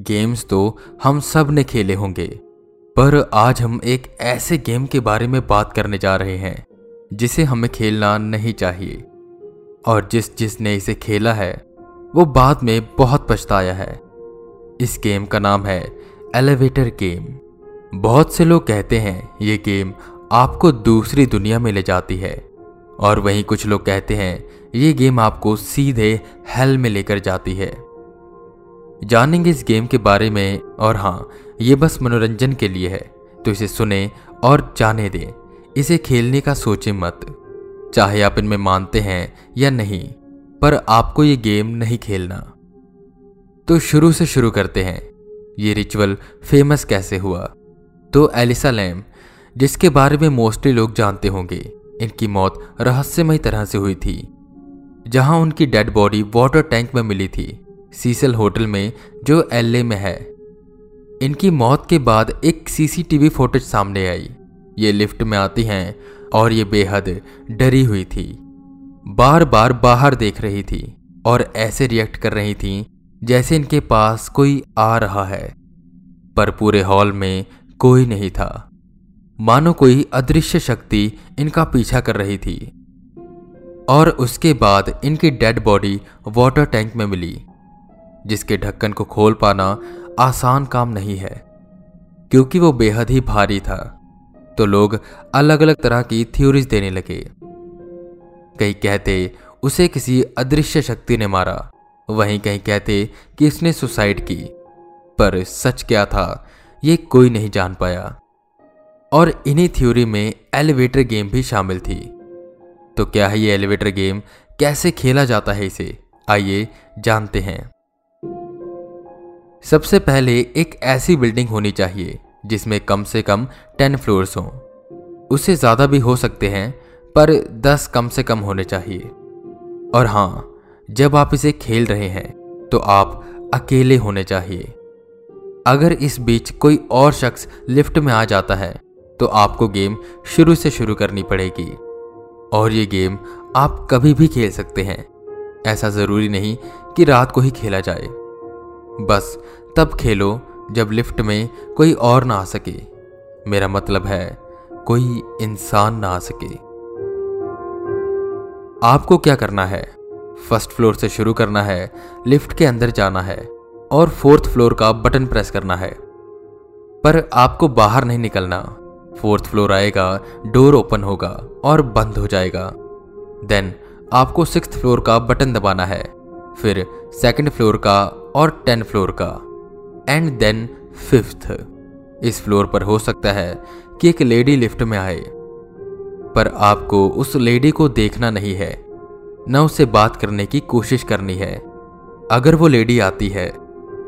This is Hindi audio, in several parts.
गेम्स तो हम सबने खेले होंगे, पर आज हम एक ऐसे गेम के बारे में बात करने जा रहे हैं, जिसे हमें खेलना नहीं चाहिए। और जिस जिसने इसे खेला है, वो बाद में बहुत पछताया है। इस गेम का नाम है एलिवेटर गेम। बहुत से लोग कहते हैं, ये गेम आपको दूसरी दुनिया में ले जाती है। और वहीं कुछ लोग कहते हैं, ये गेम आपको सीधे हेल में लेकर जाती है। जानेंगे इस गेम के बारे में, और हाँ ये बस मनोरंजन के लिए है। तो इसे सुने और जाने दें। इसे खेलने का सोचे मत। चाहे आप इनमें मानते हैं या नहीं, पर आपको ये गेम नहीं खेलना। तो शुरू से शुरू करते हैं। ये रिचुअल फ़ेमस कैसे हुआ? तो एलिसा लैम जिसके बारे में मोस्टली लोग जानते होंगे, इनकी मौत रहस्यमय तरह से हुई थी, जहाँ उनकी डेड बॉडी वाटर टैंक में मिली थी। सीसल होटल में, जो एलए में है। इनकी मौत के बाद एक सीसीटीवी फुटेज सामने आई। ये लिफ्ट में आती हैं और ये बेहद डरी हुई थी। बार बार बाहर देख रही थी और ऐसे रिएक्ट कर रही थी, जैसे इनके पास कोई आ रहा है। पर पूरे हॉल में कोई नहीं था। मानो कोई अदृश्य शक्ति इनका पीछा कर रही थी। और उसके बाद इनकी डेड बॉडी वाटर टैंक में मिली। जिसके ढक्कन को खोल पाना आसान काम नहीं है, क्योंकि वो बेहद ही भारी था। तो लोग अलग अलग तरह की थ्योरीज देने लगे। कई कहते उसे किसी अदृश्य शक्ति ने मारा, वहीं कहीं कहते कि इसने सुसाइड की, पर सच क्या था, ये कोई नहीं जान पाया। और इन्हीं थ्योरी में एलिवेटर गेम भी शामिल थी। तो क्या है ये एलिवेटर गेम कैसे खेला जाता है इसे? आइए जानते हैं। सबसे पहले एक ऐसी बिल्डिंग होनी चाहिए, जिसमें कम से कम टेन फ्लोर्स हों। उससे ज़्यादा भी हो सकते हैं, पर दस कम से कम होने चाहिए। और हाँ जब आप इसे खेल रहे हैं तो आप अकेले होने चाहिए। अगर इस बीच कोई और शख्स लिफ्ट में आ जाता है तो आपको गेम शुरू से शुरू करनी पड़ेगी। और ये गेम आप कभी भी खेल सकते हैं। ऐसा ज़रूरी नहीं कि रात को ही खेला जाए। बस, तब खेलो जब लिफ्ट में कोई और ना आ सके। मेरा मतलब है, कोई इंसान ना आ सके। आपको क्या करना है? फ़र्स्ट फ्लोर से शुरू करना है, लिफ्ट के अंदर जाना है, और फोर्थ फ्लोर का बटन प्रेस करना है। पर आपको बाहर नहीं निकलना। फोर्थ फ्लोर आएगा, डोर ओपन होगा, और बंद हो जाएगा। देन, आपको सिक्स फ्लोर का बटन दबाना है। फिर सेकंड फ्लोर का और टेन फ्लोर का। And then fifth. इस फ्लोर पर हो सकता है कि एक लेडी लिफ्ट में आए। पर आपको उस लेडी को देखना नहीं है, न उससे बात करने की कोशिश करनी है। अगर वो लेडी आती है,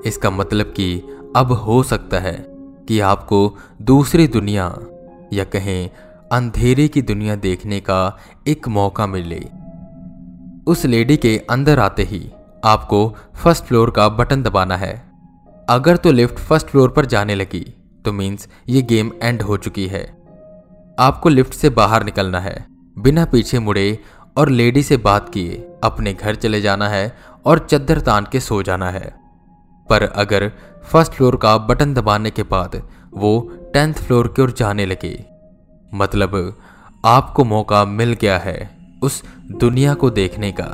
इसका मतलब कि अब हो सकता है कि आपको दूसरी दुनिया या कहें अंधेरे की दुनिया देखने का एक मौका मिले। उस लेडी के अंदर आते ही आपको फ़र्स्ट फ्लोर का बटन दबाना है। अगर तो लिफ्ट फ़र्स्ट फ्लोर पर जाने लगी तो मीन्स ये गेम एंड हो चुकी है। आपको लिफ्ट से बाहर निकलना है। बिना पीछे मुड़े और लेडी से बात किए, अपने घर चले जाना है और चद्दर तान के सो जाना है। पर अगर फ़र्स्ट फ्लोर का बटन दबाने के बाद वो टेंथ फ्लोर की ओर जाने लगे मतलब आपको मौका मिल गया है उस दुनिया को देखने का।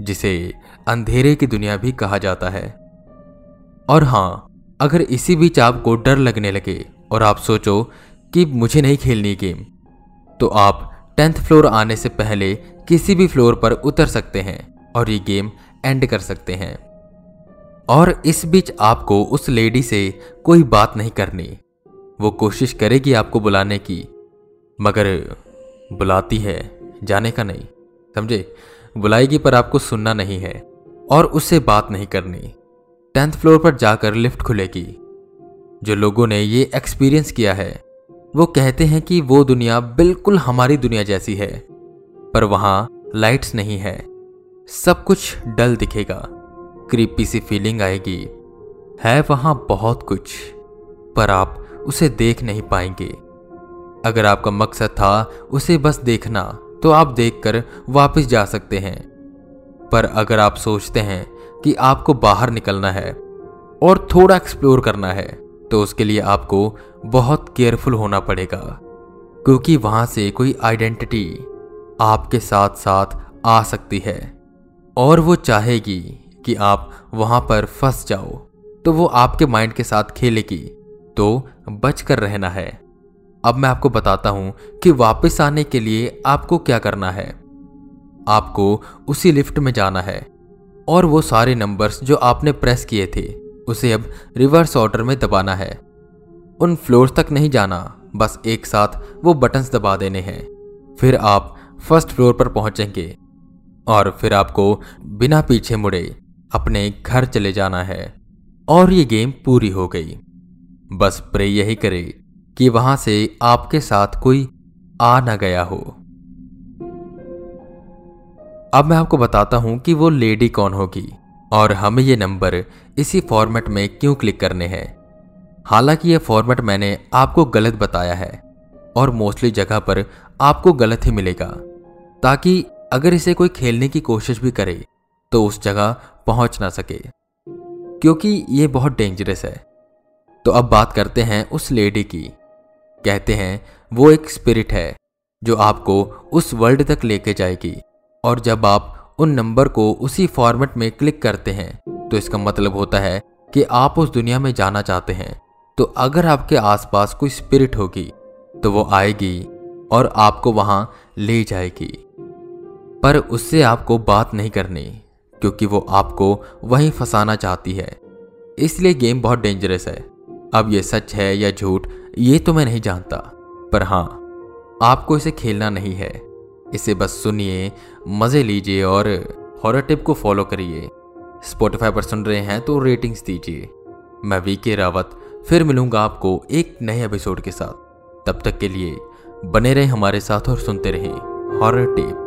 जिसे अंधेरे की दुनिया भी कहा जाता है। और हाँ अगर इसी बीच आपको डर लगने लगे और आप सोचो कि मुझे नहीं खेलनी गेम तो आप टेंथ फ्लोर आने से पहले किसी भी फ्लोर पर उतर सकते हैं और ये गेम एंड कर सकते हैं। और इस बीच आपको उस लेडी से कोई बात नहीं करनी। वो कोशिश करेगी आपको बुलाने की, मगर बुलाती है जाने का नहीं, समझे? बुलाएगी पर आपको सुनना नहीं है और उससे बात नहीं करनी। टेंथ फ्लोर पर जाकर लिफ्ट खुलेगी। जो लोगों ने ये एक्सपीरियंस किया है, वो कहते हैं कि वो दुनिया बिल्कुल हमारी दुनिया जैसी है, पर वहाँ लाइट्स नहीं है। सब कुछ डल दिखेगा क्रीपी सी फीलिंग आएगी। है वहाँ बहुत कुछ, पर आप उसे देख नहीं पाएँगे। अगर आपका मकसद था उसे बस देखना तो आप देखकर वापस जा सकते हैं। पर अगर आप सोचते हैं कि आपको बाहर निकलना है और थोड़ा एक्सप्लोर करना है तो उसके लिए आपको बहुत केयरफुल होना पड़ेगा। क्योंकि वहाँ से कोई आइडेंटिटी आपके साथ साथ आ सकती है। और वो चाहेगी कि आप वहाँ पर फंस जाओ तो वो आपके माइंड के साथ खेलेगी। तो बच कर रहना है। अब मैं आपको बताता हूँ कि वापस आने के लिए आपको क्या करना है। आपको उसी लिफ्ट में जाना है और वो सारे नंबर्स जो आपने प्रेस किए थे, उसे अब रिवर्स ऑर्डर में दबाना है। उन फ्लोर तक नहीं जाना, बस एक साथ वो बटन्स दबा देने हैं। फिर आप फ़र्स्ट फ्लोर पर पहुँचेंगे और फिर आपको बिना पीछे मुड़े अपने घर चले जाना है और ये गेम पूरी हो गई। बस प्रे यही करे। कि वहाँ से आपके साथ कोई आ ना गया हो। अब मैं आपको बताता हूँ कि वो लेडी कौन होगी और हमें ये नंबर इसी फॉर्मेट में क्यों क्लिक करने हैं। हालाँकि ये फॉर्मेट मैंने आपको गलत बताया है और मोस्टली जगह पर आपको गलत ही मिलेगा, ताकि अगर इसे कोई खेलने की कोशिश भी करे तो उस जगह पहुँच ना सके, क्योंकि ये बहुत डेंजरस है। तो अब बात करते हैं उस लेडी की। कहते हैं, वो एक स्पिरिट है, जो आपको उस वर्ल्ड तक लेके जाएगी। और जब आप उन नंबर को उसी फॉर्मेट में क्लिक करते हैं तो इसका मतलब होता है कि आप उस दुनिया में जाना चाहते हैं। तो अगर आपके आसपास कोई स्पिरिट होगी तो वो आएगी और आपको वहाँ ले जाएगी। पर उससे आपको बात नहीं करनी, क्योंकि वो आपको वहीं फंसाना चाहती है। इसलिए गेम बहुत डेंजरस है। अब ये सच है या झूठ ये तो मैं नहीं जानता, पर हाँ आपको इसे खेलना नहीं है। इसे बस सुनिए, मज़े लीजिए और हॉरर टिप को फॉलो करिए। स्पॉटिफाई पर सुन रहे हैं तो रेटिंग्स दीजिए। मैं वी के रावत फिर मिलूँगा आपको एक नए एपिसोड के साथ। तब तक के लिए बने रहे हमारे साथ और सुनते रहे हॉरर टिप